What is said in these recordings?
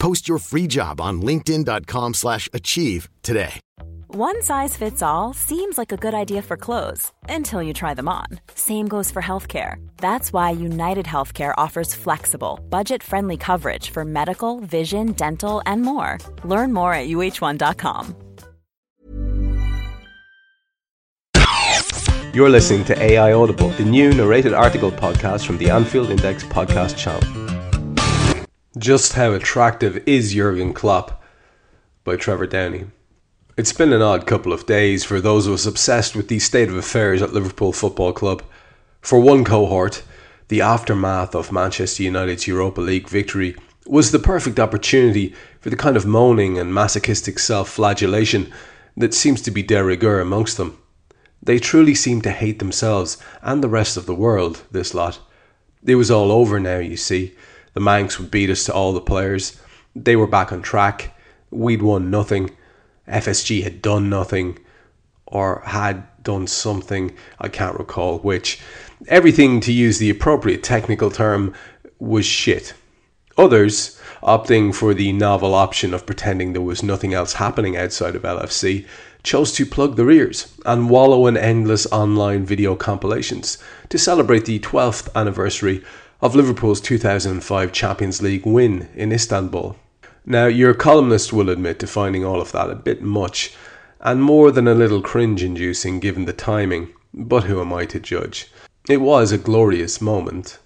Post your free job on linkedin.com/achieve slash achieve today. One size fits all seems like a good idea for clothes until you try them on. Same goes for healthcare. That's why United Healthcare offers flexible, budget-friendly coverage for medical, vision, dental, and more. Learn more at uh1.com. You're listening to AI Audible, the new narrated article podcast from the Anfield Index podcast channel. Just How Attractive is Jurgen Klopp by Trevor Downey. It's been an odd couple of days for those of us obsessed with the state of affairs at Liverpool Football Club. For one cohort, the aftermath of Manchester United's Europa League victory was the perfect opportunity for the kind of moaning and masochistic self flagellation that seems to be de rigueur amongst them. They truly seem to hate themselves and the rest of the world, this lot. It was all over now, you see. The Mancs would beat us to all the players. They were back on track. We'd won nothing. FSG had done nothing or had done something, I can't recall which. Everything, to use the appropriate technical term, was shit. Others, opting for the novel option of pretending there was nothing else happening outside of LFC, chose to plug their ears and wallow in endless online video compilations to celebrate the 12th anniversary of Liverpool's 2005 Champions League win in Istanbul. Now, your columnist will admit to finding all of that a bit much and more than a little cringe inducing given the timing, but who am I to judge? It was a glorious moment,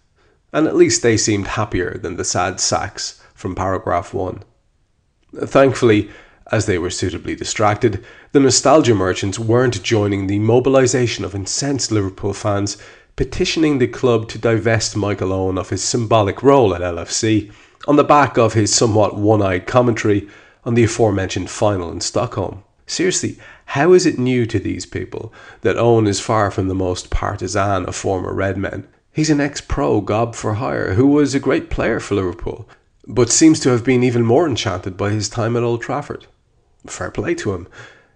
and at least they seemed happier than the sad sacks from paragraph 1. Thankfully, as they were suitably distracted, the nostalgia merchants weren't joining the mobilisation of incensed Liverpool fans petitioning the club to divest Michael Owen of his symbolic role at LFC on the back of his somewhat one eyed commentary on the aforementioned final in Stockholm. Seriously, how is it new to these people that Owen is far from the most partisan of former Red Men? He's an ex pro gob for hire who was a great player for Liverpool, but seems to have been even more enchanted by his time at Old Trafford fair play to him.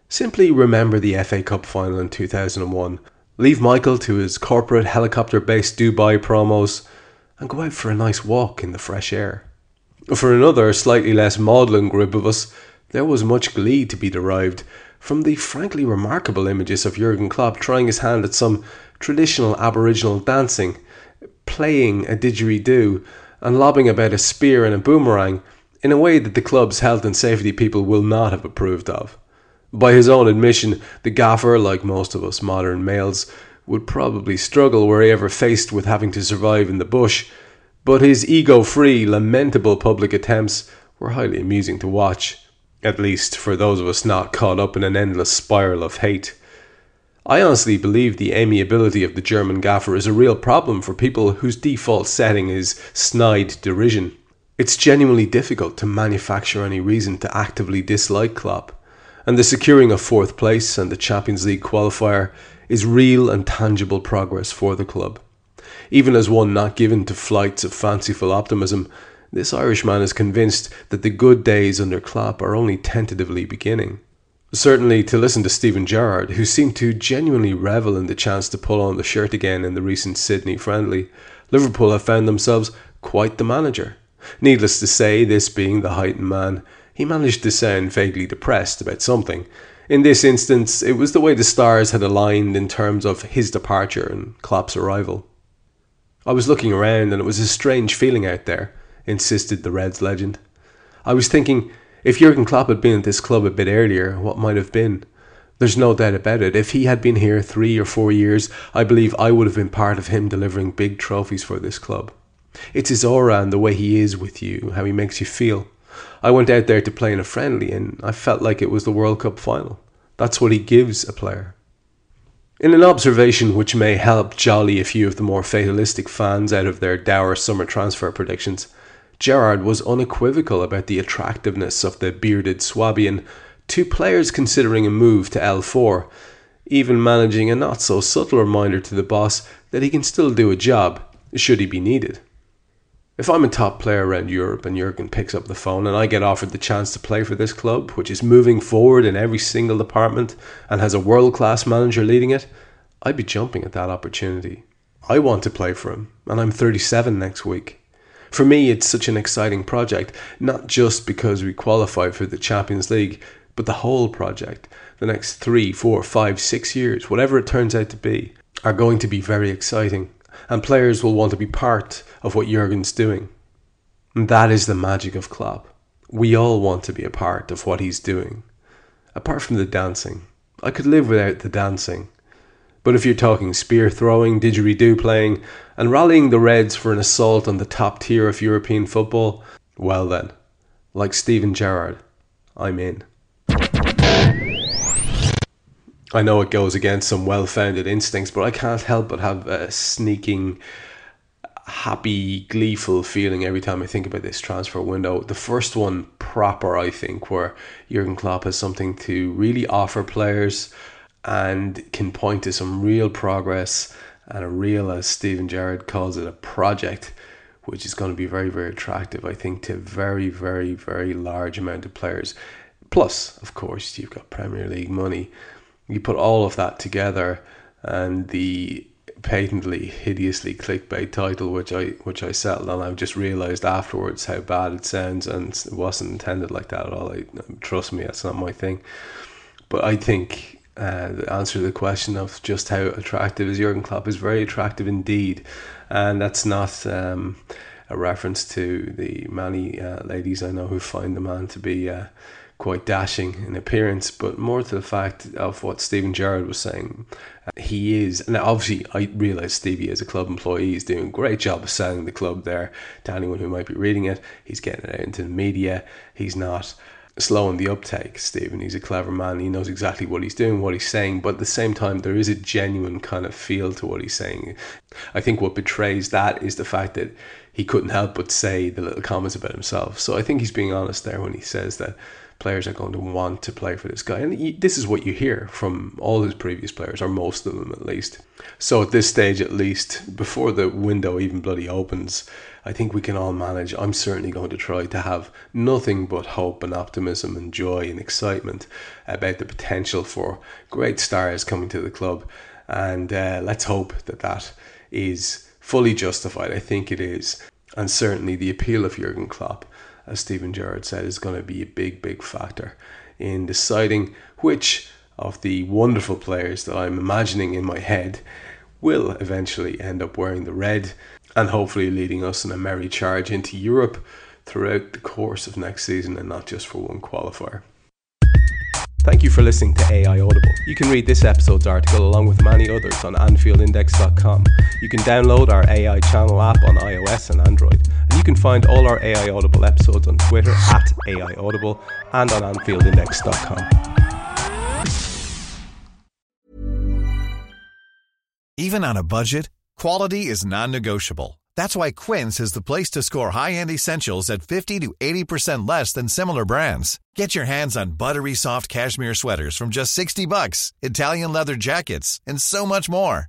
Simply remember the FA Cup final in 2001. Leave Michael to his corporate helicopter based Dubai promos and go out for a nice walk in the fresh air. For another, slightly less maudlin group of us, there was much glee to be derived from the frankly remarkable images of Jurgen Klopp trying his hand at some traditional Aboriginal dancing, playing a didgeridoo, and lobbing about a spear and a boomerang in a way that the club's health and safety people will not have approved of. By his own admission, the gaffer, like most of us modern males, would probably struggle were he ever faced with having to survive in the bush, but his ego free, lamentable public attempts were highly amusing to watch, at least for those of us not caught up in an endless spiral of hate. I honestly believe the amiability of the German gaffer is a real problem for people whose default setting is snide derision. It's genuinely difficult to manufacture any reason to actively dislike Klopp, and the securing of fourth place and the Champions League qualifier is real and tangible progress for the club. Even as one not given to flights of fanciful optimism, this Irishman is convinced that the good days under Klopp are only tentatively beginning. Certainly, to listen to Steven Gerrard, who seemed to genuinely revel in the chance to pull on the shirt again in the recent Sydney friendly, Liverpool have found themselves quite the manager. Needless to say, this being the Huyton man, he managed to sound vaguely depressed about something. In this instance, it was the way the stars had aligned in terms of his departure and Klopp's arrival. I was looking around and it was a strange feeling out there, insisted the Reds legend. I was thinking, if Jurgen Klopp had been at this club a bit earlier, what might have been? There's no doubt about it. If he had been here three or four years, I believe I would have been part of him delivering big trophies for this club. It's his aura and the way he is with you, how he makes you feel. I went out there to play in a friendly and I felt like it was the World Cup final. That's what he gives a player. In an observation which may help jolly a few of the more fatalistic fans out of their dour summer transfer predictions, Gerrard was unequivocal about the attractiveness of the bearded Swabian, to players considering a move to L4, even managing a not so subtle reminder to the boss that he can still do a job should he be needed. If I'm a top player around Europe and Jurgen picks up the phone and I get offered the chance to play for this club, which is moving forward in every single department and has a world class manager leading it, I'd be jumping at that opportunity. I want to play for him, and I'm 37 next week. For me, it's such an exciting project, not just because we qualified for the Champions League, but the whole project, the next three, four, five, six years, whatever it turns out to be, are going to be very exciting, and players will want to be part of what Jurgen's doing. And that is the magic of Klopp. We all want to be a part of what he's doing. Apart from the dancing, I could live without the dancing. But if you're talking spear throwing, didgeridoo playing, and rallying the Reds for an assault on the top tier of European football, well then, like Steven Gerrard, I'm in. I know it goes against some well founded instincts, but I can't help but have a sneaking, happy, gleeful feeling every time I think about this transfer window. The first one, proper, I think, where Jurgen Klopp has something to really offer players and can point to some real progress and a real, as Steven Gerrard calls it, a project which is going to be very, very attractive, I think, to very, very, very large amount of players. Plus, of course, you've got Premier League money. You put all of that together, and the patently hideously clickbait title which I which I settled on I've just realized afterwards how bad it sounds and it wasn't intended like that at all. I, trust me that's not my thing. But I think uh, the answer to the question of just how attractive is Jurgen Klopp is very attractive indeed, and that's not um, a reference to the many uh, ladies I know who find the man to be uh, quite dashing in appearance, but more to the fact of what Steven Gerrard was saying. He is, now obviously, I realise Stevie as a club employee is doing a great job of selling the club there to anyone who might be reading it. He's getting it out into the media. He's not slow in the uptake, Steven. He's a clever man. He knows exactly what he's doing, what he's saying, but at the same time, there is a genuine kind of feel to what he's saying. I think what betrays that is the fact that he couldn't help but say the little comments about himself. So I think he's being honest there when he says that players are going to want to play for this guy. And this is what you hear from all his previous players, or most of them at least. So at this stage, at least, before the window even bloody opens, I think we can all manage. I'm certainly going to try to have nothing but hope and optimism and joy and excitement about the potential for great stars coming to the club. And uh, let's hope that that is fully justified. I think it is. And certainly the appeal of Jurgen Klopp, as Steven Gerrard said, is going to be a big, big factor in deciding which of the wonderful players that I'm imagining in my head will eventually end up wearing the red and hopefully leading us in a merry charge into Europe throughout the course of next season and not just for one qualifier. Thank you for listening to AI Audible. You can read this episode's article along with many others on AnfieldIndex.com. You can download our AI channel app on iOS and Android. Can find all our AI Audible episodes on Twitter at AI Audible and on AnfieldIndex.com. Even on a budget, quality is non negotiable. That's why Quince is the place to score high end essentials at 50 to 80% less than similar brands. Get your hands on buttery soft cashmere sweaters from just 60 bucks, Italian leather jackets, and so much more.